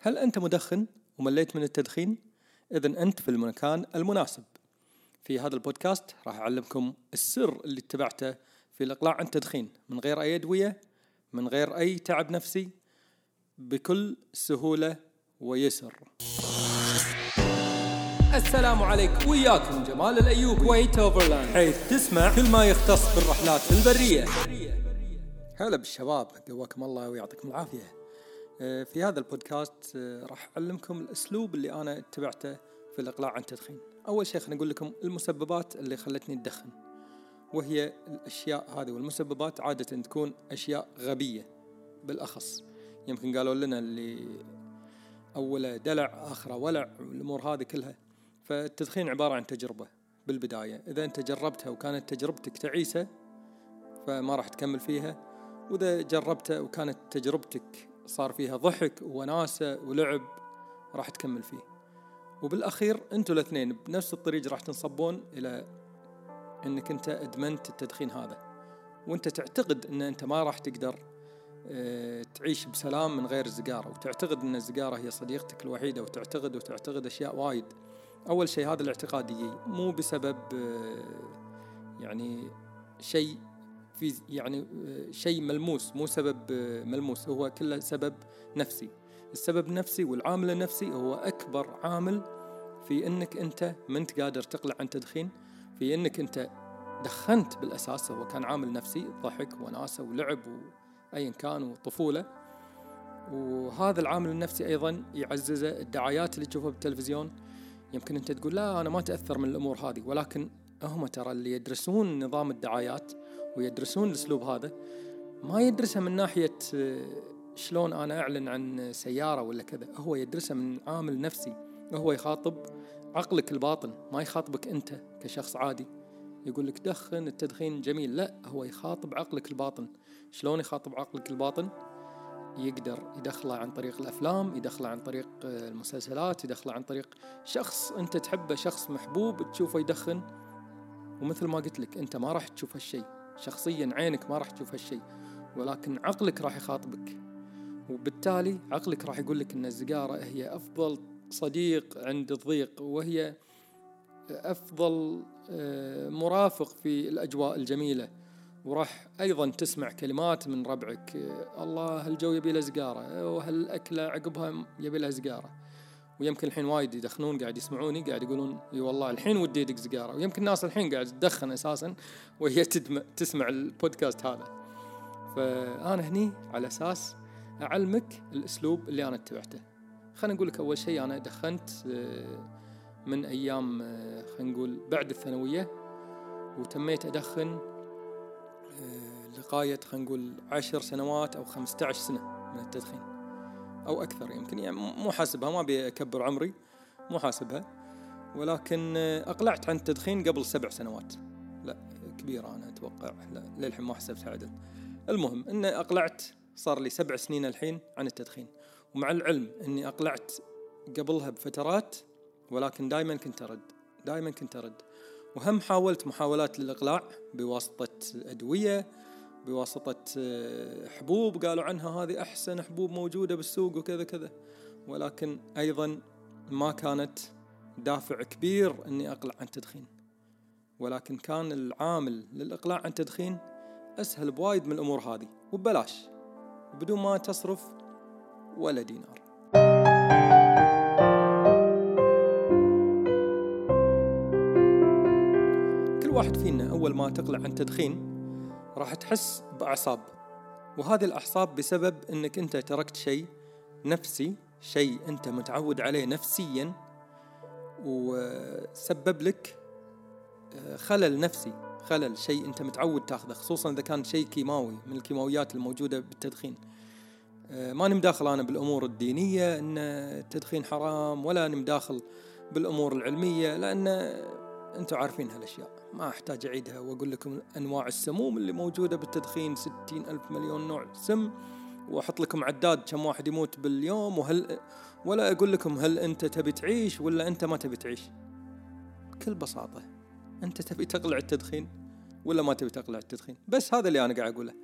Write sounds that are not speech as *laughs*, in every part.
هل أنت مدخن ومليت من التدخين؟ إذا أنت في المكان المناسب. في هذا البودكاست راح أعلمكم السر اللي اتبعته في الإقلاع عن التدخين من غير أي أدوية، من غير أي تعب نفسي، بكل سهولة ويسر. السلام عليكم وياكم جمال الأيوب كويت أوفرلاند حيث تسمع كل ما يختص بالرحلات البرية. هلا بالشباب قواكم الله ويعطيكم العافية. آه، في هذا البودكاست آه، راح أعلمكم الأسلوب اللي أنا اتبعته في الإقلاع عن التدخين. أول شيء خليني أقول لكم المسببات اللي خلتني أدخن وهي الأشياء هذه. والمسببات عادة تكون أشياء غبية بالأخص. يمكن قالوا لنا اللي أوله دلع آخره ولع والأمور هذه كلها. فالتدخين عبارة عن تجربة بالبداية. إذا أنت جربتها وكانت تجربتك تعيسة فما راح تكمل فيها. وإذا جربتها وكانت تجربتك صار فيها ضحك وناسة ولعب راح تكمل فيه. وبالأخير أنتوا الاثنين بنفس الطريق راح تنصبون إلى أنك أنت أدمنت التدخين هذا. وأنت تعتقد أن أنت ما راح تقدر آه، تعيش بسلام من غير السيجارة وتعتقد أن السيجارة هي صديقتك الوحيدة وتعتقد وتعتقد أشياء وايد. أول شيء هذا الاعتقاد يجي مو بسبب آه، يعني شيء في يعني آه، شيء ملموس مو سبب آه، ملموس هو كله سبب نفسي. السبب النفسي والعامل النفسي هو أكبر عامل في أنك أنت ما أنت قادر تقلع عن تدخين في أنك أنت دخنت بالأساس هو كان عامل نفسي ضحك وناسة ولعب وأيا كان وطفولة. وهذا العامل النفسي أيضا يعززه الدعايات اللي تشوفها بالتلفزيون. يمكن أنت تقول لا أنا ما تأثر من الأمور هذه ولكن هم ترى اللي يدرسون نظام الدعايات ويدرسون الأسلوب هذا. ما يدرسها من ناحية آه، شلون أنا أعلن عن سيارة ولا كذا. هو يدرسها من عامل نفسي. هو يخاطب عقلك الباطن ما يخاطبك أنت كشخص عادي. يقول لك دخن التدخين جميل. لا هو يخاطب عقلك الباطن. شلون يخاطب عقلك الباطن؟ يقدر يدخله عن طريق الأفلام يدخله عن طريق آه، المسلسلات يدخله عن طريق شخص أنت تحبه شخص محبوب تشوفه يدخن. ومثل ما قلت لك أنت ما راح تشوف هالشيء. شخصيا عينك ما راح تشوف هالشيء ولكن عقلك راح يخاطبك. وبالتالي عقلك راح يقول لك إن السيجاره هي أفضل صديق عند الضيق وهي أفضل آه، مرافق في الأجواء الجميلة. وراح أيضا تسمع كلمات من ربعك الله هالجو يبي له سيجاره وهالاكله عقبها يبي لها سيجاره ويمكن الحين وايد يدخنون قاعد يسمعوني قاعد يقولون إي والله الحين ودي أدق سيجارة. ويمكن الناس الحين قاعد تدخن أساسا وهي تدم تسمع البودكاست هذا. فأنا هني على أساس أعلمك الأسلوب اللي أنا اتبعته. خليني أقول لك أول شيء أنا دخنت آه، من أيام آه، خلينا نقول بعد الثانوية وتميت أدخن آه، لغاية خلينا نقول عشر سنوات أو 15 سنة من التدخين. أو أكثر يمكن يعني مو حاسبها ما أبي أكبر عمري مو حاسبها. ولكن أقلعت عن التدخين قبل سبع سنوات. لا كبيرة أنا أتوقع. لا للحين ما حسبتها عدل. المهم أن أقلعت صار لي سبع سنين الحين عن التدخين. ومع العلم أني أقلعت قبلها بفترات ولكن دائما كنت أرد دائما كنت أرد. وهم حاولت محاولات للإقلاع بواسطة أدوية بواسطة آه، حبوب قالوا عنها هذه أحسن حبوب موجودة بالسوق وكذا كذا. ولكن أيضا ما كانت دافع كبير أني أقلع عن التدخين ولكن كان العامل للإقلاع عن التدخين أسهل بوايد من الأمور هذه وببلاش بدون ما تصرف ولا دينار. كل واحد فينا أول ما تقلع عن التدخين راح تحس بأعصاب. وهذه الأعصاب بسبب أنك أنت تركت شيء نفسي شيء أنت متعود عليه نفسيا وسبب لك آه، خلل نفسي خلل شيء أنت متعود تاخذه خصوصا إذا كان شيء كيماوي من الكيماويات الموجودة بالتدخين. آه، ما نمداخل أنا بالأمور الدينية أن التدخين حرام ولا نمداخل بالأمور العلمية لأن أنتم عارفين هالأشياء. ما أحتاج أعيدها. وأقول لكم أنواع السموم اللي موجودة بالتدخين ستين ألف مليون نوع سم. وأحط لكم عداد كم واحد يموت باليوم. وهل ولا أقول لكم هل أنت تبي تعيش ولا أنت ما تبي تعيش. بكل بساطة أنت تبي تقلع التدخين ولا ما تبي تقلع التدخين؟ بس هذا اللي أنا قاعد أقوله.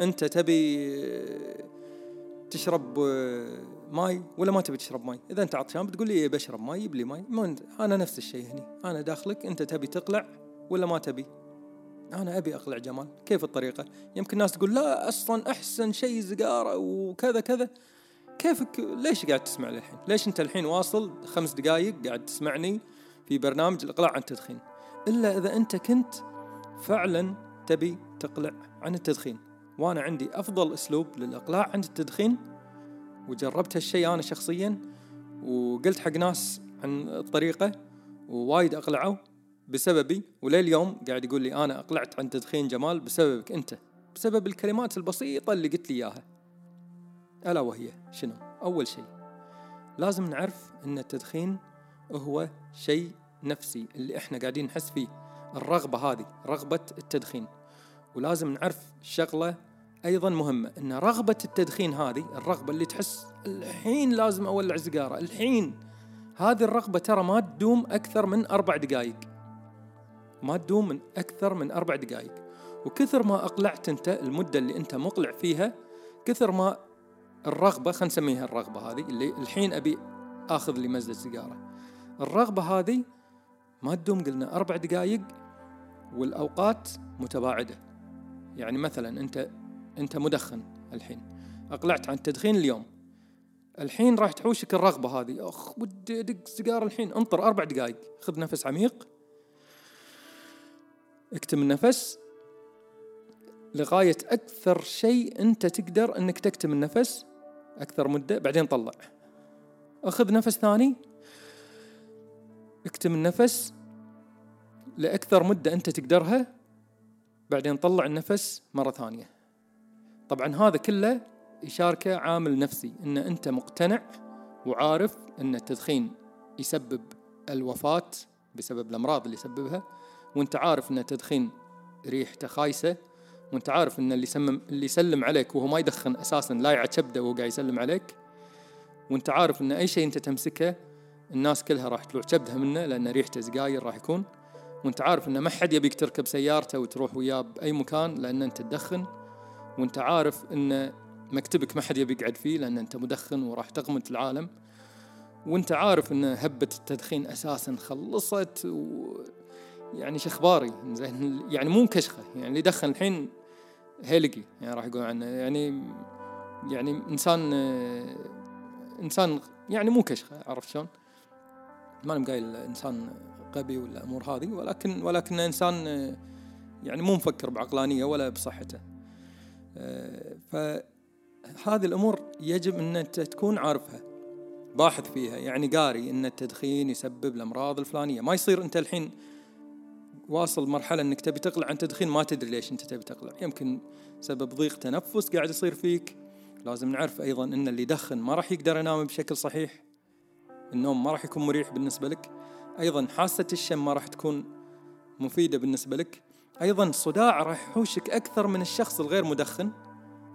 أنت تبي تشرب ماي ولا ما تبي تشرب ماي؟ إذا أنت عطشان بتقول لي إيه بشرب ماي يجيب لي ماي أنا نفس الشيء هني. أنا داخلك أنت تبي تقلع ولا ما تبي؟ أنا أبي اقلع جمال. كيف الطريقة؟ يمكن الناس تقول لا أصلا أحسن شيء زقارة وكذا كذا. كيفك؟ ليش قاعد تسمع الحين ليش أنت الحين واصل خمس دقائق قاعد تسمعني في برنامج الإقلاع عن التدخين؟ إلا إذا أنت كنت فعلا تبي تقلع عن التدخين. وأنا عندي أفضل أسلوب للإقلاع عن التدخين وجربت هالشيء أنا شخصيا وقلت حق ناس عن الطريقة ووايد أقلعوا. بسببي ولليوم قاعد يقول لي أنا أقلعت عن تدخين جمال بسببك أنت بسبب الكلمات البسيطة اللي قلت لي إياها. ألا وهي شنو؟ أول شيء لازم نعرف إن التدخين هو شيء نفسي اللي إحنا قاعدين نحس فيه الرغبة هذه رغبة التدخين. ولازم نعرف شغلة أيضا مهمة إن رغبة التدخين هذه الرغبة اللي تحس الحين لازم أولع سيجارة الحين. هذه الرغبة ترى ما تدوم أكثر من أربع دقائق ما تدوم من أكثر من أربع دقائق وكثر ما أقلعت أنت المدة اللي أنت مقلع فيها كثر ما الرغبة خلينا نسميها الرغبة هذه اللي الحين أبي آخذ لي مزة سيجارة. الرغبة هذه ما تدوم قلنا أربع دقائق والأوقات متباعدة. يعني مثلا أنت أنت مدخن الحين. أقلعت عن التدخين اليوم. الحين راح تحوشك الرغبة هذه. أخ ودي أدق سيجارة الحين. انطر أربع دقائق خذ نفس عميق. اكتم النفس. لغاية أكثر شيء أنت تقدر أنك تكتم النفس. أكثر مدة بعدين طلع. أخذ نفس ثاني. اكتم النفس لأكثر مدة أنت تقدرها. بعدين طلع النفس مرة ثانية. طبعا هذا كله يشاركه عامل نفسي. إن أنت مقتنع وعارف إن التدخين يسبب الوفاة بسبب الأمراض اللي يسببها. وانت عارف ان التدخين ريحته خايسة وانت عارف ان اللي يسمم اللي يسلم عليك وهو ما يدخن أساسا لا يعد شبده وهو قاعد يسلم عليك وانت عارف ان أي شيء انت تمسكه الناس كلها راح تلوع شبدها منه لأن ريحته سجاير راح يكون. وانت عارف ان ما حد يبيك تركب سيارته وتروح وياه بأي مكان لأن انت تدخن. وانت عارف ان مكتبك ما حد يبي يقعد فيه لأن انت مدخن وراح تغمت العالم. وانت عارف ان هبة التدخين أساسا خلصت و يعني شخباري زين يعني مو كشخة يعني اللي يدخن الحين هيلقي يعني راح يقول عنه يعني يعني إنسان إنسان يعني مو كشخة عرفت شلون؟ ما قايل إنسان غبي ولا الأمور هذه ولكن ولكن إنسان يعني مو مفكر بعقلانية ولا بصحته فهذه الأمور يجب أن أنت تكون عارفها باحث فيها يعني قاري أن التدخين يسبب الأمراض الفلانية ما يصير أنت الحين واصل مرحلة أنك تبي تقلع عن التدخين ما تدري ليش أنت تبي تقلع. يمكن سبب ضيق تنفس قاعد يصير فيك. لازم نعرف أيضا أن اللي يدخن ما راح يقدر ينام بشكل صحيح. النوم ما راح يكون مريح بالنسبة لك. أيضا حاسة الشم ما راح تكون مفيدة بالنسبة لك. أيضا الصداع راح يحوشك أكثر من الشخص الغير مدخن.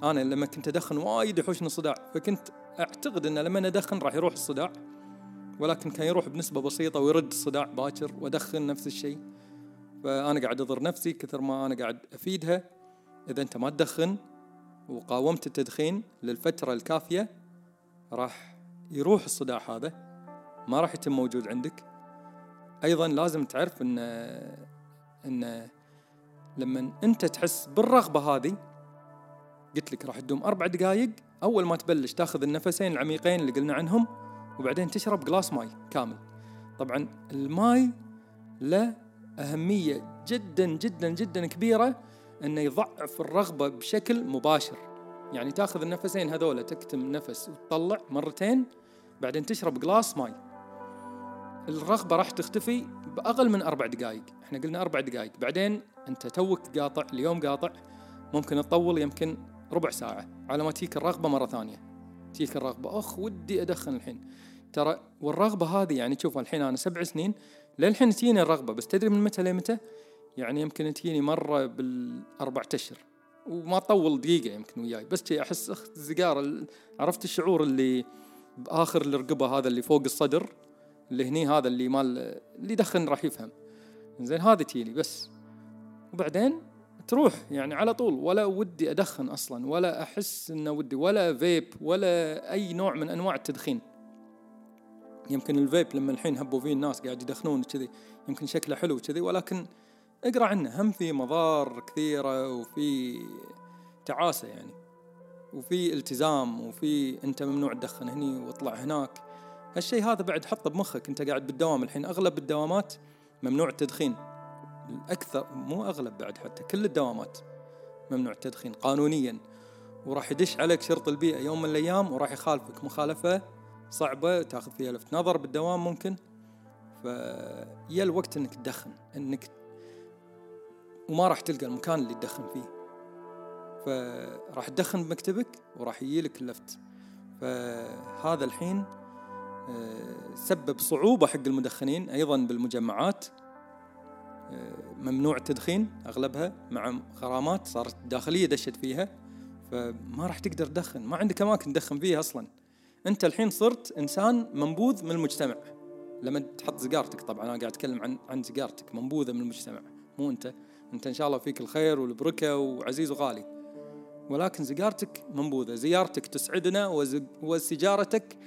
أنا لما كنت أدخن وايد يحوشني صداع فكنت أعتقد إن لما أدخن راح يروح الصداع. ولكن كان يروح بنسبة بسيطة ويرد الصداع باكر وأدخن نفس الشيء. فانا قاعد أضر نفسي كثر ما أنا قاعد أفيدها. إذا أنت ما تدخن وقاومت التدخين للفترة الكافية راح يروح الصداع هذا. ما راح يتم موجود عندك. أيضا لازم تعرف إن إن لما أنت تحس بالرغبة هذه قلت لك راح تدوم أربع دقائق أول ما تبلش تأخذ النفسين العميقين اللي قلنا عنهم وبعدين تشرب glass ماي كامل. طبعا الماي له أهمية جدا جدا جدا كبيرة إنه يضعف الرغبة بشكل مباشر. يعني تأخذ النفسين هذولا تكتم نفس وتطلع مرتين بعدين تشرب glass ماي. الرغبة راح تختفي بأقل من أربع دقائق إحنا قلنا أربع دقائق بعدين أنت توك قاطع اليوم قاطع ممكن تطول يمكن ربع ساعة. على ما تجيك الرغبة مرة ثانية. تجيك الرغبة. أخ ودي أدخن الحين. ترى والرغبة هذه يعني شوف الحين أنا سبع سنين للحين تجيني الرغبة بس تدري من متى لمتى؟ يعني يمكن تجيني مرة بالأربع أشهر وما تطول دقيقة يمكن وياي بس أحس أخ الزقارة عرفت الشعور اللي بآخر الرقبة هذا اللي فوق الصدر اللي هني هذا اللي مال اللي يدخن راح يفهم. زين هذا تيلي بس. وبعدين تروح يعني على طول ولا ودي أدخن أصلا ولا أحس إنه ودي ولا فيب ولا أي نوع من أنواع التدخين. يمكن الفيب لما الحين هبوا فيه الناس قاعد يدخنون كذي يمكن شكله حلو كذي ولكن اقرأ عنه. هم في مضار كثيرة وفي تعاسة يعني وفي التزام وفي أنت ممنوع تدخن هني واطلع هناك. هالشيء هذا بعد حطه بمخك أنت قاعد بالدوام الحين. أغلب الدوامات ممنوع التدخين الأكثر مو أغلب بعد حتى كل الدوامات ممنوع التدخين قانونيا. وراح يدش عليك شرط البيئة يوم من الأيام وراح يخالفك مخالفة صعبة تاخذ فيها لفت نظر بالدوام ممكن. فيا الوقت إنك تدخن إنك وما راح تلقى المكان اللي تدخن فيه. فراح تدخن بمكتبك وراح يجيلك اللفت. فهذا الحين آه، سبب صعوبة حق المدخنين أيضا بالمجمعات. آه، ممنوع التدخين أغلبها مع غرامات صارت داخلية دشت فيها. فما راح تقدر تدخن ما عندك أماكن تدخن فيها أصلا. أنت الحين صرت إنسان منبوذ من المجتمع. لما تحط سيجارتك طبعا أنا قاعد أتكلم عن عن سيجارتك منبوذة من المجتمع. مو أنت. أنت إن شاء الله فيك الخير والبركة وعزيز وغالي. ولكن سيجارتك منبوذة. زيارتك تسعدنا وسيجارتك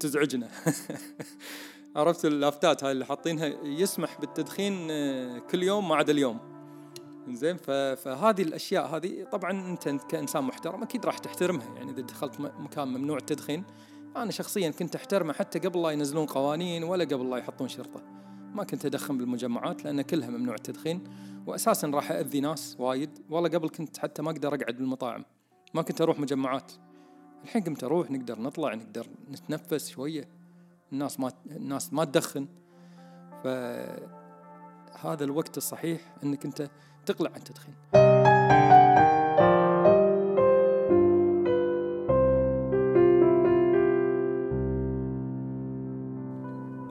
تزعجنا. *laughs* عرفت اللافتات هاي اللي حاطينها؟ يسمح بالتدخين آه، كل يوم ما عدا اليوم. زين فهذه الأشياء هذه طبعا أنت كإنسان محترم أكيد راح تحترمها. يعني إذا دخلت مكان ممنوع التدخين أنا شخصيا كنت أحترمه حتى قبل لا ينزلون قوانين ولا قبل لا يحطون شرطة. ما كنت أدخن بالمجمعات لأن كلها ممنوع التدخين واساسا راح اذي ناس وايد. والله قبل كنت حتى ما أقدر أقعد بالمطاعم ما كنت أروح مجمعات. الحين قمت أروح نقدر نطلع نقدر نتنفس شوية. الناس ما الناس ما تدخن. فهذا الوقت الصحيح إنك أنت تقلع عن التدخين.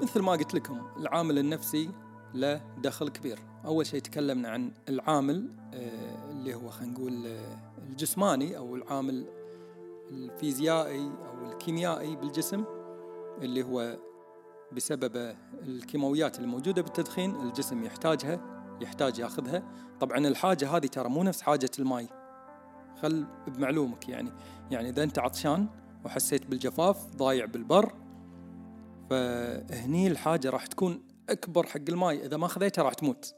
مثل ما قلت لكم العامل النفسي له دخل كبير. أول شيء تكلمنا عن العامل آه، اللي هو خلينا نقول آه، الجسماني أو العامل الفيزيائي أو الكيميائي بالجسم اللي هو بسبب الكيماويات الموجودة بالتدخين الجسم يحتاجها. يحتاج ياخذها. طبعا الحاجة هذه ترى مو نفس حاجة الماء خل بمعلومك يعني. يعني إذا أنت عطشان وحسيت بالجفاف ضايع بالبر فهني الحاجة راح تكون أكبر حق الماء إذا ما خذيتها راح تموت.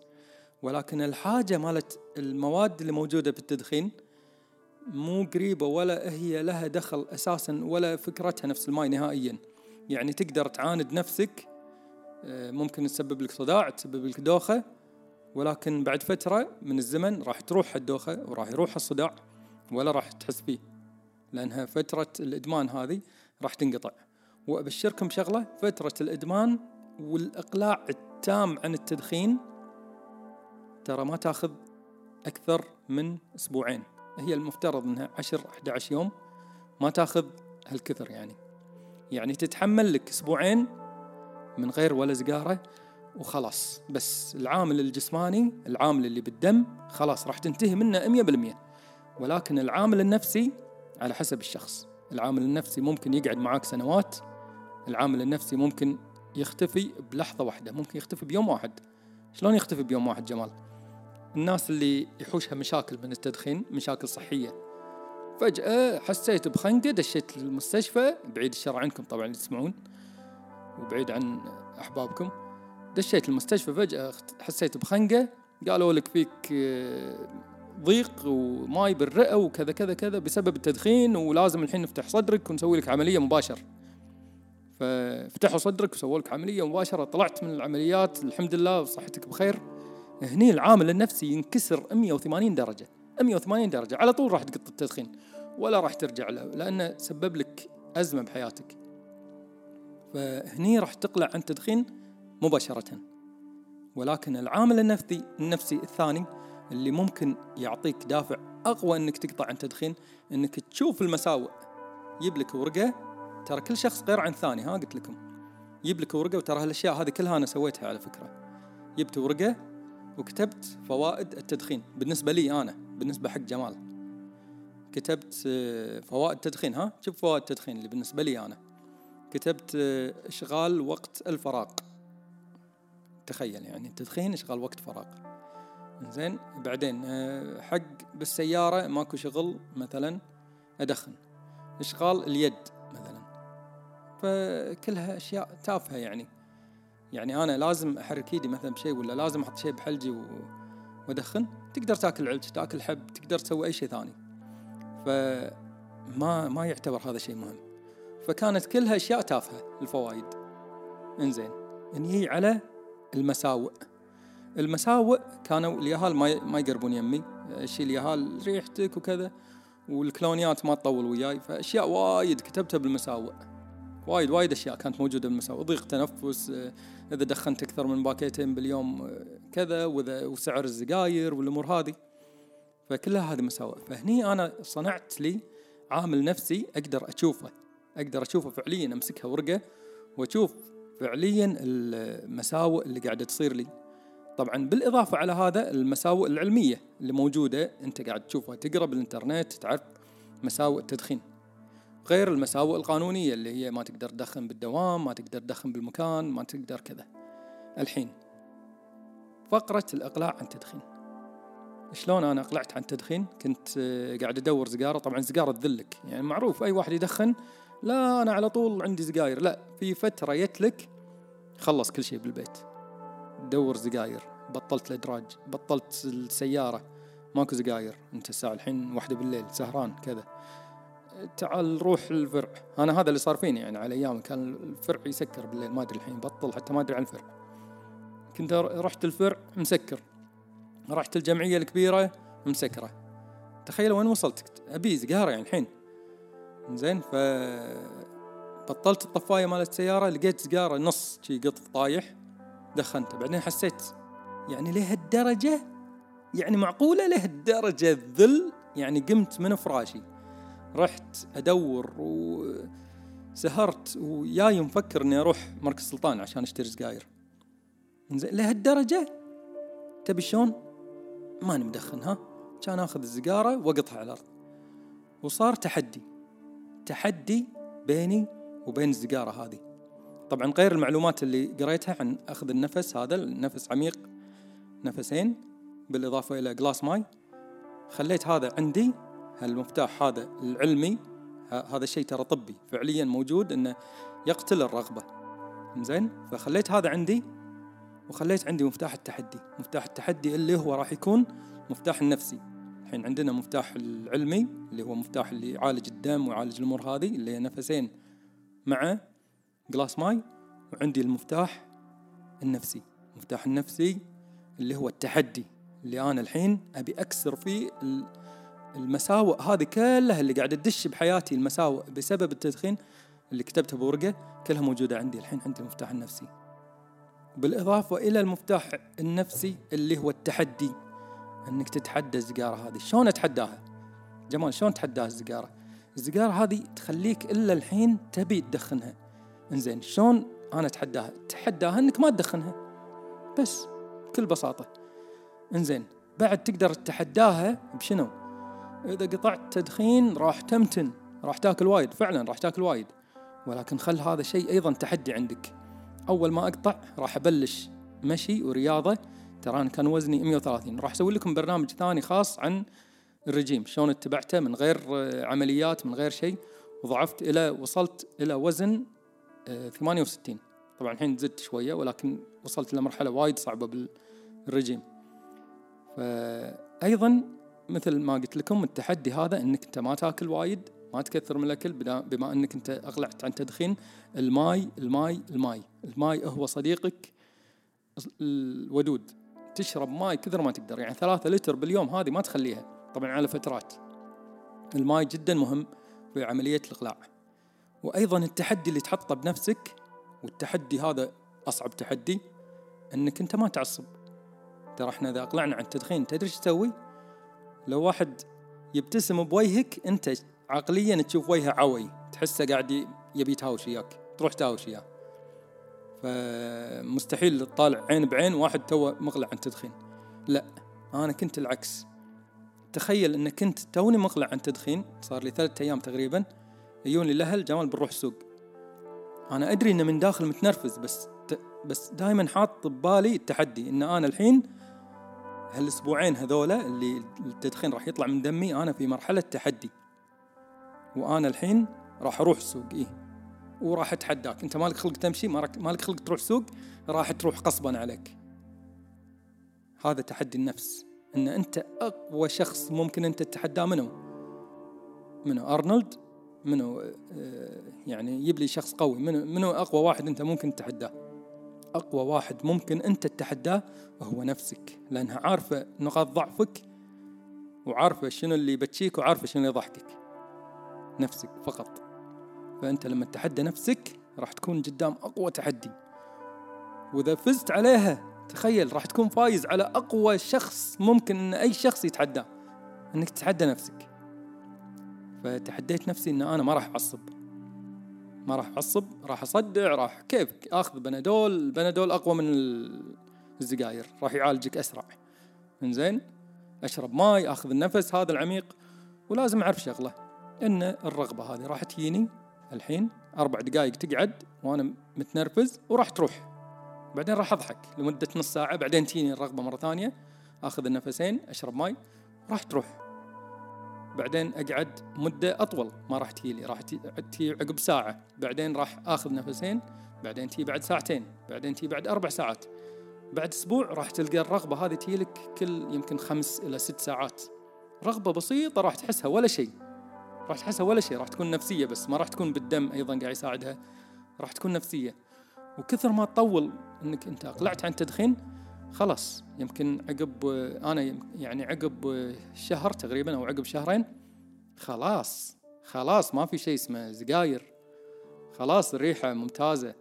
ولكن الحاجة مالت المواد اللي موجودة بالتدخين مو قريبة ولا هي لها دخل أساسا ولا فكرتها نفس الماي نهائيا. يعني تقدر تعاند نفسك آه، ممكن تسبب لك صداع تسبب لك دوخة ولكن بعد فترة من الزمن راح تروح الدوخة وراح يروح الصداع ولا راح تحس فيه لأنها فترة الإدمان هذه راح تنقطع. وأبشركم بشغلة فترة الإدمان والإقلاع التام عن التدخين ترى ما تاخذ أكثر من أسبوعين. هي المفترض أنها 10 11 يوم ما تاخذ هالكثر يعني. يعني تتحمل لك أسبوعين من غير ولا سيجارة وخلاص. بس العامل الجسماني العامل اللي بالدم خلاص راح تنتهي منه مية بالمية. ولكن العامل النفسي على حسب الشخص. العامل النفسي ممكن يقعد معاك سنوات. العامل النفسي ممكن يختفي بلحظة واحدة ممكن يختفي بيوم واحد. شلون يختفي بيوم واحد جمال؟ الناس اللي يحوشها مشاكل من التدخين مشاكل صحية. فجأة حسيت بخنقة دشيت المستشفى بعيد الشر عنكم طبعا اللي تسمعون. وبعيد عن أحبابكم. دشيت المستشفى فجأة حسيت بخنقة. قالوا لك فيك آه، ضيق وماي بالرئة وكذا كذا كذا بسبب التدخين ولازم الحين نفتح صدرك ونسوي لك عملية مباشر ففتحوا صدرك وسووا لك عملية مباشرة طلعت من العمليات الحمد لله وصحتك بخير. هني العامل النفسي ينكسر 180 درجة 180 درجة. على طول راح تقط التدخين ولا راح ترجع له لأنه سبب لك أزمة بحياتك. فهني راح تقلع عن التدخين. مباشرة. ولكن العامل النفسي النفسي الثاني اللي ممكن يعطيك دافع أقوى إنك تقطع عن التدخين إنك تشوف المساوئ. يجيب لك ورقة ترى كل شخص غير عن ثاني ها؟ قلت لكم. يجيب لك ورقة وترى هالأشياء هذه كلها أنا سويتها على فكرة. جبت ورقة وكتبت فوائد التدخين بالنسبة لي أنا بالنسبة حق جمال. كتبت آه، فوائد التدخين ها؟ شوف فوائد التدخين اللي بالنسبة لي أنا. كتبت آه، إشغال وقت الفراغ. تخيل يعني التدخين اشغال وقت فراغ. زين بعدين آه، حق بالسيارة ماكو شغل مثلا أدخن. إشغال اليد مثلا. فكلها أشياء تافهة يعني. يعني أنا لازم أحرك إيدي مثلا بشيء ولا لازم أحط شيء بحلجي وأدخن تقدر تاكل علج تاكل حب تقدر تسوي أي شيء ثاني. فما ما يعتبر هذا شيء مهم. فكانت كلها أشياء تافهة الفوائد إنزين. نجي على المساوئ. المساوئ كانوا اليهال ما ما يقربون يمي. الشيء اليهال ريحتك وكذا والكلونيات ما تطول وياي. فأشياء وايد كتبتها بالمساوئ. وايد وايد أشياء كانت موجودة بالمساوئ. ضيق تنفس إذا دخنت أكثر من باكيتين باليوم كذا وإذا وسعر السجاير والأمور هذه فكلها هذه مساوئ. فهني أنا صنعت لي عامل نفسي أقدر أشوفه. أقدر أشوفه فعليا أمسكها ورقة وأشوف فعليا المساوئ اللي قاعدة تصير لي. طبعا بالإضافة على هذا المساوئ العلمية اللي موجودة أنت قاعد تشوفها تقرأ بالإنترنت تعرف مساوئ التدخين. غير المساوئ القانونية اللي هي ما تقدر تدخن بالدوام ما تقدر تدخن بالمكان ما تقدر كذا. الحين فقرة الإقلاع عن التدخين شلون أنا أقلعت عن التدخين كنت قاعد أدور سيجارة طبعا سيجارة تذلك. يعني معروف أي واحد يدخن لا أنا على طول عندي سجاير لا في فترة يتلك خلص كل شيء بالبيت. دور سجاير بطلت الإدراج بطلت السيارة. ماكو سجاير أنت الساعة الحين واحدة بالليل سهران كذا. تعال روح الفرع. أنا هذا اللي صار فيني يعني على أيام كان الفرع يسكر بالليل. ما أدري الحين بطل حتى ما أدري عن الفرع. كنت رحت الفرع مسكر. رحت الجمعية الكبيرة مسكرة. تخيل وين وصلت؟ أبي سجاره يعني الحين. زين ف بطلت الطفاية مالت السيارة لقيت سجاره نص شي قطف طايح دخنته. بعدين حسيت يعني لهالدرجة يعني معقولة لهالدرجة الذل يعني قمت من فراشي. رحت أدور وسهرت وياي مفكر إني أروح مركز سلطان عشان أشتري سجاير زين لهالدرجة تبي شلون؟ ماني مدخن ها؟ كان آخذ السيجارة وأقطها على الأرض. وصار تحدي. تحدي بيني وبين السيجارة هذه. طبعا غير المعلومات اللي قريتها عن أخذ النفس هذا النفس عميق نفسين بالإضافة إلى glass ماي. خليت هذا عندي هالمفتاح هذا العلمي هذا الشيء ترى طبي فعليا موجود إنه يقتل الرغبة. زين؟ فخليت هذا عندي وخليت عندي مفتاح التحدي. مفتاح التحدي اللي هو راح يكون مفتاح النفسي. الحين عندنا مفتاح العلمي اللي هو مفتاح اللي يعالج الدم ويعالج الأمور هذه اللي هي نفسين مع glass ماي. وعندي المفتاح النفسي المفتاح النفسي اللي هو التحدي اللي أنا الحين أبي أكسر فيه المساوئ هذه كلها اللي قاعدة تدش بحياتي المساوئ بسبب التدخين اللي كتبتها بورقة كلها موجودة عندي الحين عندي المفتاح النفسي. بالإضافة إلى المفتاح النفسي اللي هو التحدي. أنك تتحدى السيجارة هذه. شلون أتحداها؟ جمال شلون تحداها السيجارة السيجارة هذه تخليك إلا الحين تبي تدخنها. إنزين شلون أنا أتحداها؟ اتحداها إنك ما تدخنها. بس بكل بساطة. إنزين بعد تقدر تتحداها بشنو؟ إذا قطعت تدخين راح تمتن راح تاكل وايد فعلا راح تاكل وايد. ولكن خل هذا شيء أيضا تحدي عندك. أول ما أقطع راح أبلش مشي ورياضة. ترى أنا كان وزني 130 راح أسوي لكم برنامج ثاني خاص عن الرجيم شلون اتبعته من غير عمليات من غير شيء. وضعفت إلى وصلت إلى وزن 68 طبعا الحين زدت شوية ولكن وصلت لمرحلة وايد صعبة بالرجيم. فأيضا مثل ما قلت لكم التحدي هذا إنك أنت ما تاكل وايد ما تكثر من الأكل بما إنك أنت اقلعت عن تدخين. الماي الماي الماي. الماي هو صديقك الودود. تشرب ماي كثر ما تقدر يعني ثلاثة لتر باليوم هذه ما تخليها. طبعا على فترات. الماي جدا مهم في عملية الإقلاع. وأيضا التحدي اللي تحطه بنفسك والتحدي هذا أصعب تحدي إنك أنت ما تعصب. ترى إحنا إذا أقلعنا عن التدخين تدري إيش تسوي؟ لو واحد يبتسم بوجهك أنت عقليا تشوف وجهه عوي. تحسه قاعد يبي يتهاوش وياك تروح تهاوش وياه. فمستحيل تطالع عين بعين واحد تو مقلع عن التدخين لا أنا كنت العكس. تخيل انك كنت توني مقلع عن تدخين صار لي ثلاثة أيام تقريبا يجوني الأهل جمال بنروح السوق. أنا أدري انه من داخل متنرفز بس بس دائما حاط ببالي التحدي إن أنا الحين هالأسبوعين هذولا اللي التدخين راح يطلع من دمي أنا في مرحلة تحدي. وأنا الحين راح أروح السوق إيه. وراح أتحداك. أنت مالك خلق تمشي مالك خلق تروح سوق راح تروح قصبا عليك. هذا تحدي النفس إن أنت أقوى شخص ممكن أنت تتحداه منه منو أرنولد؟ منو آه، يعني يجيب لي شخص قوي. منو منو أقوى واحد أنت ممكن تتحداه؟ أقوى واحد ممكن أنت تتحداه هو نفسك لأنها عارفة نقاط ضعفك وعارفة شنو اللي يبكيك وعارفة شنو اللي يضحكك. نفسك فقط. فأنت لما تتحدى نفسك راح تكون قدام أقوى تحدي. وإذا فزت عليها تخيل راح تكون فايز على أقوى شخص ممكن إن أي شخص يتحداه إنك تتحدى نفسك. فتحديت نفسي إن أنا ما راح أعصب. ما راح أعصب راح أصدع راح كيف؟ آخذ بنادول البنادول أقوى من السجاير راح يعالجك أسرع. زين أشرب ماي آخذ النفس هذا العميق. ولازم أعرف شغلة إن الرغبة هذه راح تجيني الحين أربع دقائق تقعد وأنا متنرفز وراح تروح. بعدين راح أضحك لمدة نص ساعة بعدين تجيني الرغبة مرة ثانية آخذ النفسين أشرب ماي راح تروح. بعدين أقعد مدة أطول ما راح تجي لي راح تجي عقب ساعة. بعدين راح آخذ نفسين بعدين تجي بعد ساعتين بعدين تجي بعد أربع ساعات. بعد أسبوع راح تلقى الرغبة هذه تجي لك كل يمكن خمس إلى ست ساعات. رغبة بسيطة راح تحسها ولا شيء. راح تحسها ولا شيء راح تكون نفسية بس ما راح تكون بالدم أيضا قاعد يساعدها راح تكون نفسية. وكثر ما تطول إنك أنت أقلعت عن التدخين خلاص يمكن عقب أنا يعني عقب شهر تقريبا أو عقب شهرين خلاص خلاص ما في شيء اسمه سجاير خلاص الريحة ممتازة.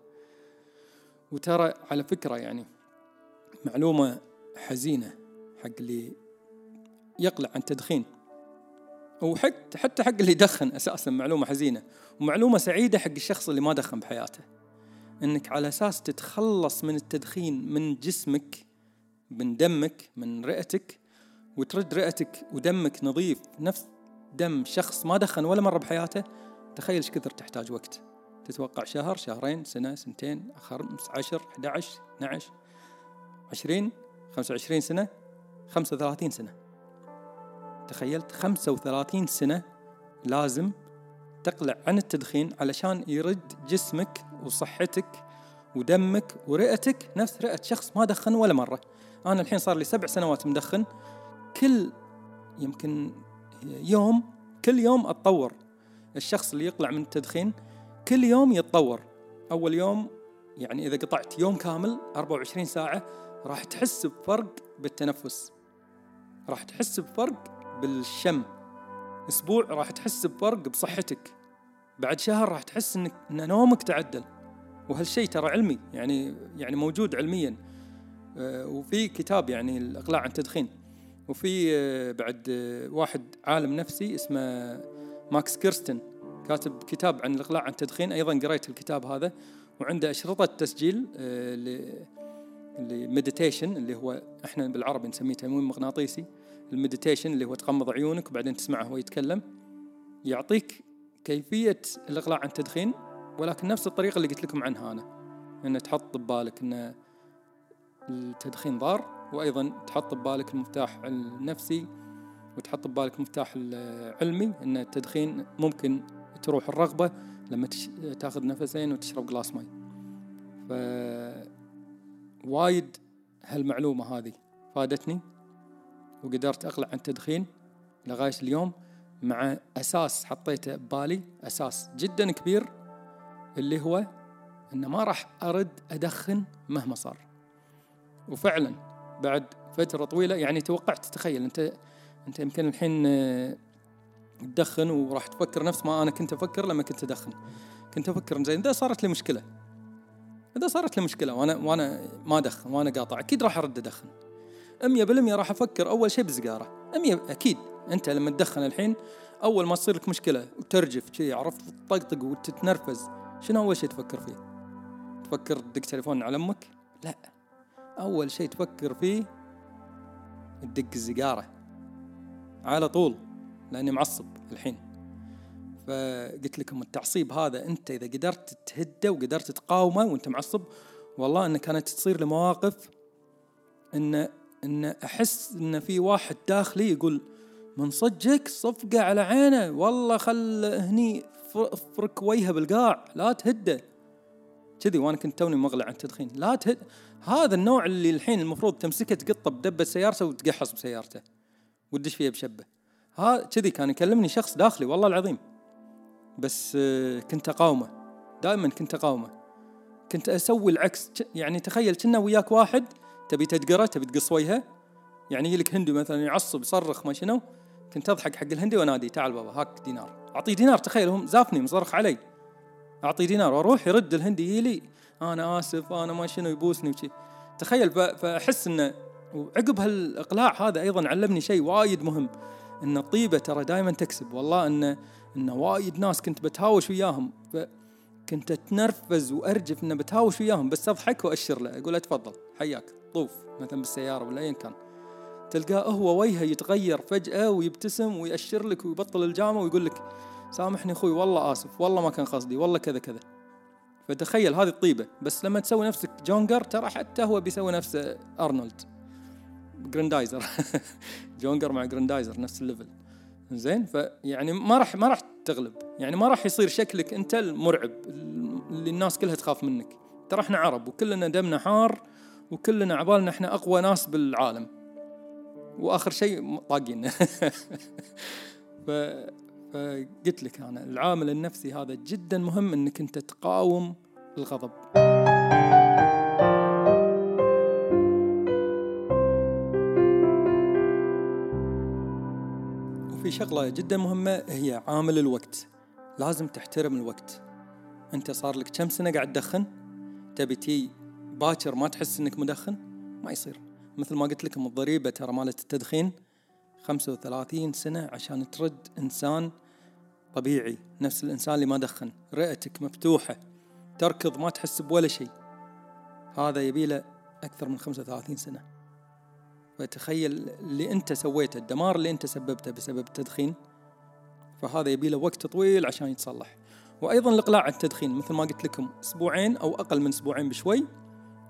وترى على فكرة يعني معلومة حزينة حق اللي يقلع عن التدخين. وحتى حتى حق اللي يدخن أساسا معلومة حزينة ومعلومة سعيدة حق الشخص اللي ما دخن بحياته. إنك على أساس تتخلص من التدخين من جسمك من دمك من رئتك وترد رئتك ودمك نظيف نفس دم شخص ما دخن ولا مرة بحياته تخيل إيش كثر تحتاج وقت. تتوقع شهر شهرين سنة سنتين خمس عشر 11 12 20 25 سنة 35 سنة. تخيلت 35 سنة لازم تقلع عن التدخين علشان يرد جسمك وصحتك ودمك ورئتك نفس رئة شخص ما دخن ولا مرة. أنا الحين صار لي سبع سنوات مدخن. كل يمكن يوم كل يوم أتطور. الشخص اللي يقلع من التدخين كل يوم يتطور. أول يوم يعني إذا قطعت يوم كامل 24 ساعة راح تحس بفرق بالتنفس. راح تحس بفرق بالشم. أسبوع راح تحس بفرق بصحتك. بعد شهر راح تحس إنك إن نومك تعدل. وهالشيء ترى علمي يعني يعني موجود علميا. آه، وفي كتاب يعني الإقلاع عن التدخين وفي آه، بعد آه، واحد عالم نفسي اسمه ماكس كيرستن كاتب كتاب عن الإقلاع عن التدخين أيضا قريت الكتاب هذا. وعنده أشرطة تسجيل ل meditation اللي هو إحنا بالعربي نسميه تنويم مغناطيسي. ال meditation اللي هو تغمض عيونك وبعدين تسمعه هو يتكلم يعطيك كيفية الإقلاع عن التدخين ولكن نفس الطريقة اللي قلت لكم عنها أنا أن تحط ببالك أن التدخين ضار وأيضا تحط ببالك المفتاح النفسي وتحط ببالك المفتاح العلمي أن التدخين ممكن تروح الرغبة لما تأخذ نفسين وتشرب glass ماي. ف وايد هالمعلومة هذه فادتني. وقدرت أقلع عن التدخين لغاية اليوم مع أساس حطيته ببالي أساس جدا كبير اللي هو أن ما راح أرد أدخن مهما صار. وفعلا بعد فترة طويلة يعني توقعت تخيل أنت أنت يمكن الحين آه، تدخن وراح تفكر نفس ما أنا كنت أفكر لما كنت أدخن. كنت أفكر زين إذا صارت لي مشكلة إذا صارت لي مشكلة وأنا وأنا ما أدخن وأنا قاطع أكيد راح أرد أدخن. 100% راح أفكر أول شيء بالسيجارة 100 أكيد. أنت لما تدخن الحين أول ما تصير لك مشكلة وترجف شيء عرفت تطقطق وتتنرفز شنو أول شيء تفكر فيه؟ تفكر تدق تليفون على أمك؟ لا. أول شيء تفكر فيه تدق السيجارة على طول لأني معصب الحين. فقلت لكم التعصيب هذا أنت إذا قدرت تهده وقدرت تقاومه وأنت معصب والله أن كانت تصير لمواقف أن إن أحس إن في واحد داخلي يقول من صدقك صفقة على عينه والله خل هني افرك وجهه بالقاع لا تهده. كذي وأنا كنت توني مغلى عن التدخين لا تهد هذا النوع اللي الحين المفروض تمسكه تقطه بدبه سيارته وتقحص بسيارته وتدش فيها بشبه. ها كذي كان يكلمني شخص داخلي والله العظيم. بس آه، كنت أقاومه. دائما كنت أقاومه. كنت أسوي العكس يعني تخيل كنا وياك واحد تبي تدقره تبي تقص وجهه؟ يعني يجي لك هندي مثلا يعصب يصرخ ما شنو؟ كنت أضحك حق الهندي وانادي تعال بابا هاك دينار. أعطيه دينار تخيل هم زافني مصرخ علي. أعطيه دينار وأروح يرد الهندي لي أنا آسف أنا ما شنو يبوسني وشي. تخيل فأحس إنه وعقب هالإقلاع هذا أيضا علمني شيء وايد مهم إن الطيبة ترى دائما تكسب. والله إن إن وايد ناس كنت بتهاوش وياهم كنت أتنرفز وأرجف ان بتهاوش وياهم بس أضحك وأشر له أقول له تفضل حياك. طوف مثلا بالسيارة ولا ايا كان. تلقاه هو وجهه يتغير فجأة ويبتسم ويأشر لك ويبطل الجامه ويقول لك سامحني أخوي والله آسف والله ما كان قصدي والله كذا كذا. فتخيل هذه الطيبة بس لما تسوي نفسك جونجر ترى حتى هو بيسوي نفسه أرنولد. جراندايزر. *laughs* جونجر مع جراندايزر نفس ال level. زين؟ فيعني ما راح ما راح تغلب. يعني ما راح يصير شكلك أنت المرعب اللي الناس كلها تخاف منك. ترى إحنا عرب وكلنا دمنا حار وكلنا عبالنا إحنا أقوى ناس بالعالم. وآخر شيء طاقين. *laughs* ف فقلت لك أنا العامل النفسي هذا جدا مهم إنك أنت تقاوم الغضب. وفي شغلة جدا مهمة هي عامل الوقت. لازم تحترم الوقت. أنت صار لك كم سنة قاعد تدخن؟ تبي تي باكر ما تحس إنك مدخن؟ ما يصير. مثل ما قلت لكم الضريبة ترى مالت التدخين 35 سنة عشان ترد إنسان طبيعي. نفس الإنسان اللي ما دخن. رئتك مفتوحة. تركض ما تحس بولا شيء. هذا يبيله أكثر من 35 سنة. فتخيل اللي أنت سويته الدمار اللي أنت سببته بسبب التدخين فهذا يبيله وقت طويل عشان يتصلح. وأيضا الإقلاع عن التدخين مثل ما قلت لكم أسبوعين أو أقل من أسبوعين بشوي.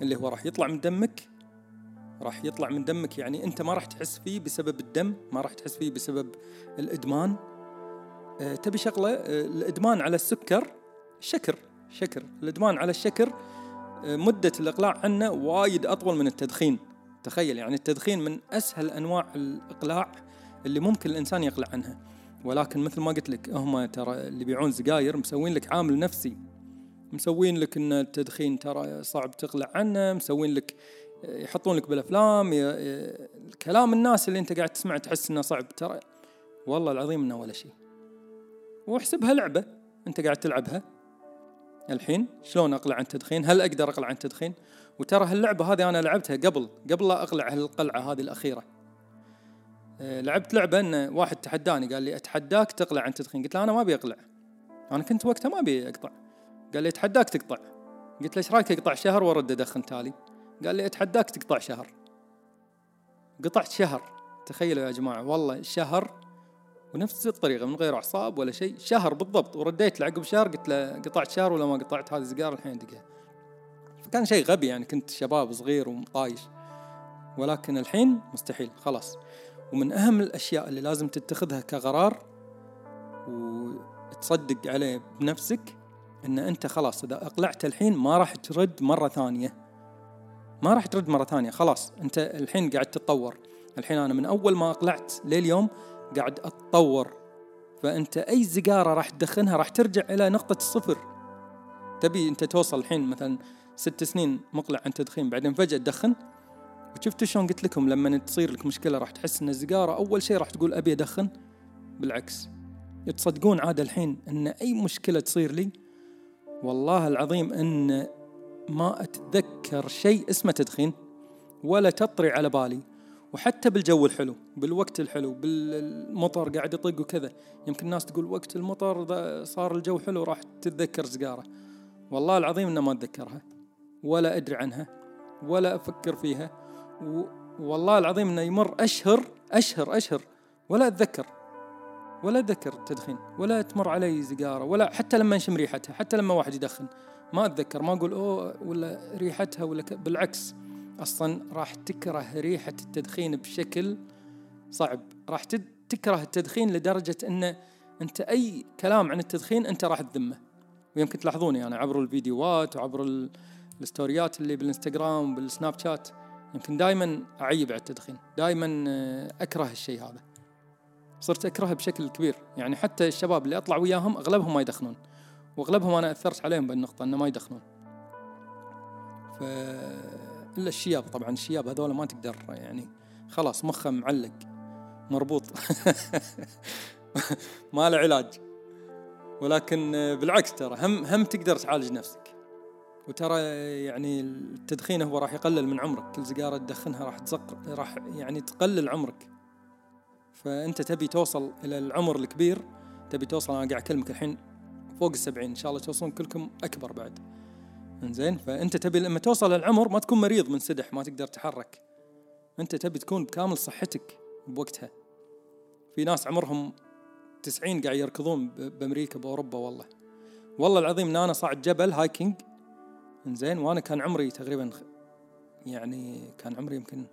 اللي هو راح يطلع من دمك راح يطلع من دمك يعني أنت ما راح تحس فيه بسبب الدم ما راح تحس فيه بسبب الإدمان. أه تبي شغلة؟ أه الإدمان على السكر شكر شكر. الإدمان على الشكر أه مدة الإقلاع عنه وايد أطول من التدخين. تخيل يعني التدخين من أسهل أنواع الإقلاع اللي ممكن الإنسان يقلع عنها. ولكن مثل ما قلت لك هم ترى اللي يبيعون سجاير مسوين لك عامل نفسي. مسوين لك إن التدخين ترى صعب تقلع عنه مسوين لك يحطون لك بالأفلام كلام الناس اللي أنت قاعد تسمع تحس إنه صعب. ترى والله العظيم إنه ولا شيء. واحسبها لعبة أنت قاعد تلعبها. الحين شلون أقلع عن التدخين؟ هل أقدر أقلع عن التدخين؟ وترى هاللعبة هذه أنا لعبتها قبل قبل لا أقلع هالقلعة هذه الأخيرة. آه، لعبت لعبة إن واحد تحداني قال لي أتحداك تقلع عن التدخين؟ قلت له أنا ما أبي أقلع. أنا كنت وقتها ما أبي أقطع. قال لي أتحداك تقطع. قلت له إيش رأيك أقطع شهر وأرد أدخن تالي. قال لي أتحداك تقطع شهر. قطعت شهر. تخيلوا يا جماعة والله شهر ونفس الطريقة من غير أعصاب ولا شيء شهر بالضبط. ورديت له عقب شهر قلت له قطعت شهر ولا ما قطعت؟ هذه سيجارة الحين دقيقة. فكان شيء غبي يعني كنت شباب صغير ومطايش. ولكن الحين مستحيل خلاص. ومن أهم الأشياء اللي لازم تتخذها كقرار وتصدق عليه بنفسك إن أنت خلاص إذا أقلعت الحين ما راح ترد مرة ثانية. ما راح ترد مرة ثانية خلاص. أنت الحين قاعد تتطور. الحين أنا من أول ما أقلعت لليوم قاعد أتطور. فأنت أي سيجارة راح تدخنها راح ترجع إلى نقطة الصفر. تبي أنت توصل الحين مثلا ست سنين مقلع عن تدخين بعدين فجأة تدخن. وشفت شلون قلت لكم لما تصير لك مشكلة راح تحس أن السيجارة أول شيء راح تقول أبي أدخن؟ بالعكس. تصدقون عاد الحين أن أي مشكلة تصير لي والله العظيم أن ما أتذكر شيء اسمه تدخين ولا تطري على بالي وحتى بالجو الحلو بالوقت الحلو بالمطر قاعد يطق وكذا. يمكن الناس تقول وقت المطر صار الجو حلو راح تتذكر سجارة والله العظيم إنه ما أتذكرها ولا أدري عنها ولا أفكر فيها والله العظيم إنه يمر أشهر أشهر أشهر ولا أتذكر. ولا اتذكر التدخين ولا تمر علي سيجاره ولا حتى لما نشم ريحتها حتى لما واحد يدخن. ما أتذكر ما أقول أوه ولا ريحتها ولا ك... بالعكس. أصلا راح تكره ريحة التدخين بشكل صعب. راح تكره التدخين لدرجة انه أنت أي كلام عن التدخين أنت راح تذمه. ويمكن تلاحظوني أنا عبر الفيديوهات وعبر الستوريات اللي بالإنستغرام بالسناب شات يمكن دائما أعيب على التدخين. دائما آه، أكره الشيء هذا. صرت اكرهه بشكل كبير. يعني حتى الشباب اللي أطلع وياهم أغلبهم ما يدخنون. وأغلبهم أنا أثرت عليهم بالنقطة إنه ما يدخنون. ف إلا الشياب طبعا الشياب هذول ما تقدر يعني خلاص مخه معلق مربوط. *laughs* ما له علاج. ولكن بالعكس ترى هم هم تقدر تعالج نفسك. وترى يعني التدخين هو راح يقلل من عمرك. كل سيجارة تدخنها راح تزق راح يعني تقلل عمرك. فأنت تبي توصل إلى العمر الكبير تبي توصل أنا قاعد أكلمك الحين فوق السبعين إن شاء الله توصلون كلكم أكبر بعد. إنزين؟ فأنت تبي لما توصل العمر ما تكون مريض من سدح ما تقدر تتحرك أنت تبي تكون بكامل صحتك بوقتها. في ناس عمرهم تسعين قاعد يركضون بأمريكا بأوروبا والله. والله العظيم إن أنا صاعد جبل هايكينج إنزين؟ وأنا كان عمري تقريبا يعني كان عمري يمكن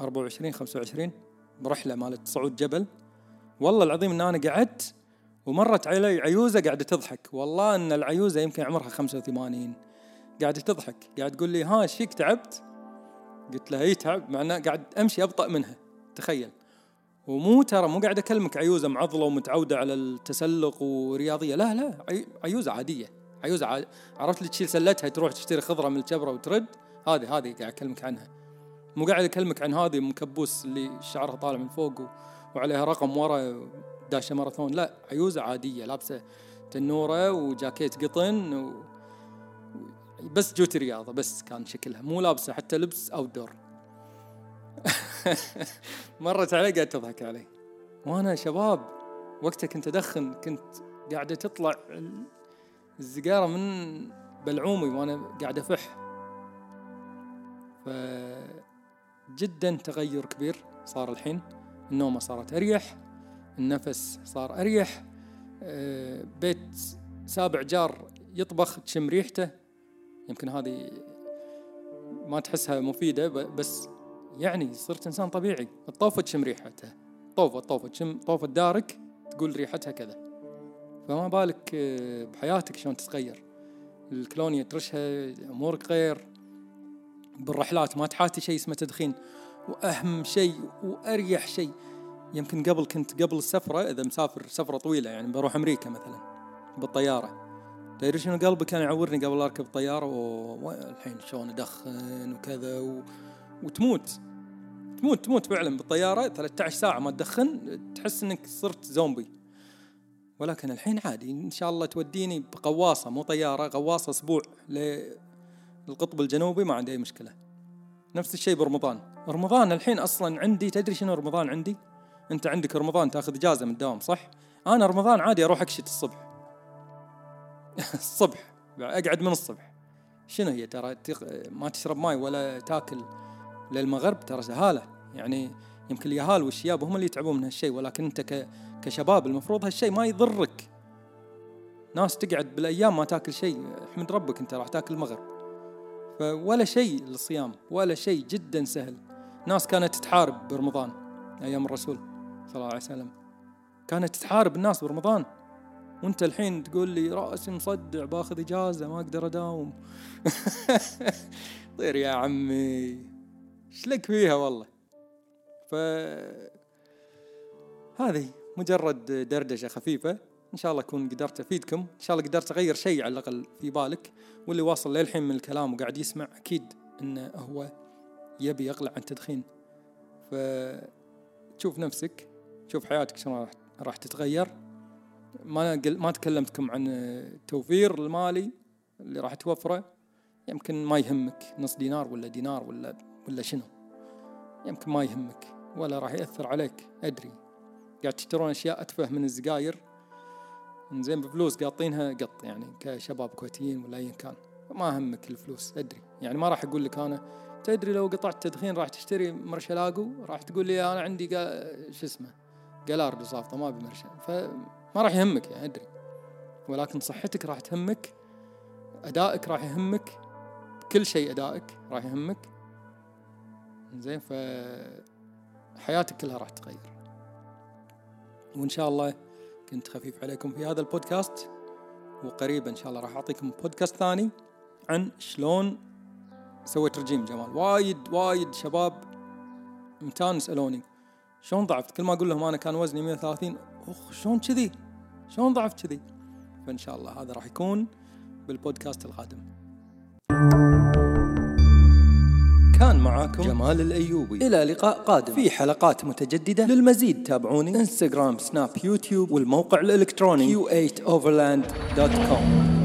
24 25 برحله مالت صعود جبل. والله العظيم إن أنا قعدت ومرت علي عيوزة قاعدة تضحك. والله إن العيوزة يمكن عمرها 85 قاعدة تضحك. قاعد تقول لي ها إيش فيك تعبت؟ قلت لها إي تعب مع قاعد أمشي أبطأ منها. تخيل. ومو ترى مو قاعد أكلمك عيوزة معضلة ومتعودة على التسلق ورياضية. لا لا عيوزة عادية. عيوزة عاد... عرفت اللي تشيل سلتها تروح تشتري خضرة من الجبره وترد؟ هذه هذه قاعد أكلمك عنها. مو قاعد اكلمك عن هذه مكبوس اللي شعرها طالع من فوق و... وعليها رقم ورا داشه ماراثون. لا عيوزة عادية لابسة تنورة وجاكيت قطن و... بس جوتي رياضة بس كان شكلها. مو لابسة حتى لبس اوت دور *laughs* مرت علي قاعد تضحك علي. وأنا شباب وقتها كنت أدخن كنت قاعدة تطلع السيجاره من بلعومي وأنا قاعد أفح. ف جدا تغير كبير صار الحين. النومة صارت أريح النفس صار أريح آه، بيت سابع جار يطبخ تشم ريحته. يمكن هذه ما تحسها مفيدة بس يعني صرت إنسان طبيعي. الطوفة تشم ريحتها طوفة طوفة تشم طوفة دارك تقول ريحتها كذا. فما بالك آه، بحياتك شلون تتغير. الكلونيا ترشها أمورك غير. بالرحلات ما تحاتي شيء اسمه تدخين. وأهم شيء وأريح شيء. يمكن قبل كنت قبل السفرة إذا مسافر سفرة طويلة يعني بروح أمريكا مثلا بالطيارة. تدري شنو قلبي كان يعورني قبل أركب الطياره والحين شلون أدخن وكذا و... وتموت. تموت تموت فعلا بالطيارة. 13 ساعة ما تدخن تحس إنك صرت زومبي. ولكن الحين عادي إن شاء الله توديني بقواصة مو طيارة غواصه أسبوع للقطب الجنوبي ما عندي أي مشكلة. نفس الشيء برمضان. رمضان الحين أصلا عندي تدري شنو رمضان عندي؟ أنت عندك رمضان تأخذ إجازة من الدوام صح؟ أنا رمضان عادي أروح أكشت الصبح. *laughs* الصبح أقعد من الصبح. شنو هي ترى؟ ما تشرب ماي ولا تاكل للمغرب ترى سهالة. يعني يمكن اليهال والشياب هم اللي يتعبون من هالشيء ولكن أنت كشباب المفروض هالشيء ما يضرك. ناس تقعد بالأيام ما تاكل شيء. احمد ربك أنت راح تاكل المغرب فولا شيء للصيام ولا شيء جدا سهل. ناس كانت تحارب برمضان أيام الرسول صلى الله عليه وسلم. كانت تحارب الناس برمضان. وأنت الحين تقول لي رأسي مصدع باخذ إجازة ما أقدر أداوم. *laughs* طير يا عمي. إيش لك فيها والله؟ ف هذه مجرد دردشة خفيفة. إن شاء الله أكون قدرت أفيدكم. إن شاء الله قدرت أغير شيء على الأقل في بالك. واللي واصل للحين من الكلام وقاعد يسمع أكيد انه هو يبي يقلع عن التدخين فتشوف نفسك تشوف حياتك شلون راح تتغير. ما قل ما تكلمتكم عن التوفير المالي اللي راح توفره. يمكن ما يهمك نص دينار ولا دينار ولا ولا شنو. يمكن ما يهمك ولا راح يأثر عليك أدري. قاعد تشترون أشياء أتفه من السجاير زين بفلوس قاطينها قط يعني كشباب كويتيين ولا أيا كان. ما همك الفلوس أدري. يعني ما راح أقول لك أنا تدري لو قطعت تدخين راح تشتري مرشلاقو؟ راح تقول لي أنا عندي شو اسمه قلار بصافطة ما أبي مرشل. ما راح يهمك يعني أدري. ولكن صحتك راح تهمك أدائك راح يهمك كل شيء أدائك راح يهمك. زين ف حياتك كلها راح تتغير. وإن شاء الله كنت خفيف عليكم في هذا البودكاست وقريبا إن شاء الله راح أعطيكم بودكاست ثاني عن شلون سويت رجيم جمال. وايد وايد شباب متان يسالوني شلون ضعفت؟ كل ما أقول لهم أنا كان وزني 130 أخ شلون كذي؟ شلون ضعفت كذي؟ فإن شاء الله هذا راح يكون بالبودكاست القادم. كان معاكم. جمال الأيوبي. إلى لقاء قادم. في حلقات متجددة. للمزيد تابعوني. انستغرام سناب يوتيوب والموقع الإلكتروني. Q8overland.com